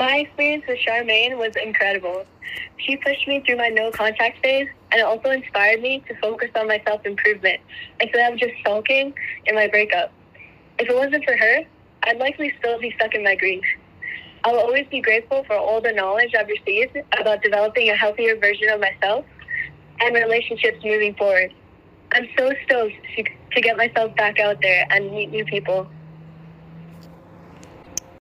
My experience with Charmaine was incredible. She pushed me through my no contact phase and it also inspired me to focus on my self improvement instead of just sulking in my breakup. If it wasn't for her, I'd likely still be stuck in my grief. I will always be grateful for all the knowledge I've received about developing a healthier version of myself and relationships moving forward. I'm so stoked to, to get myself back out there and meet new people.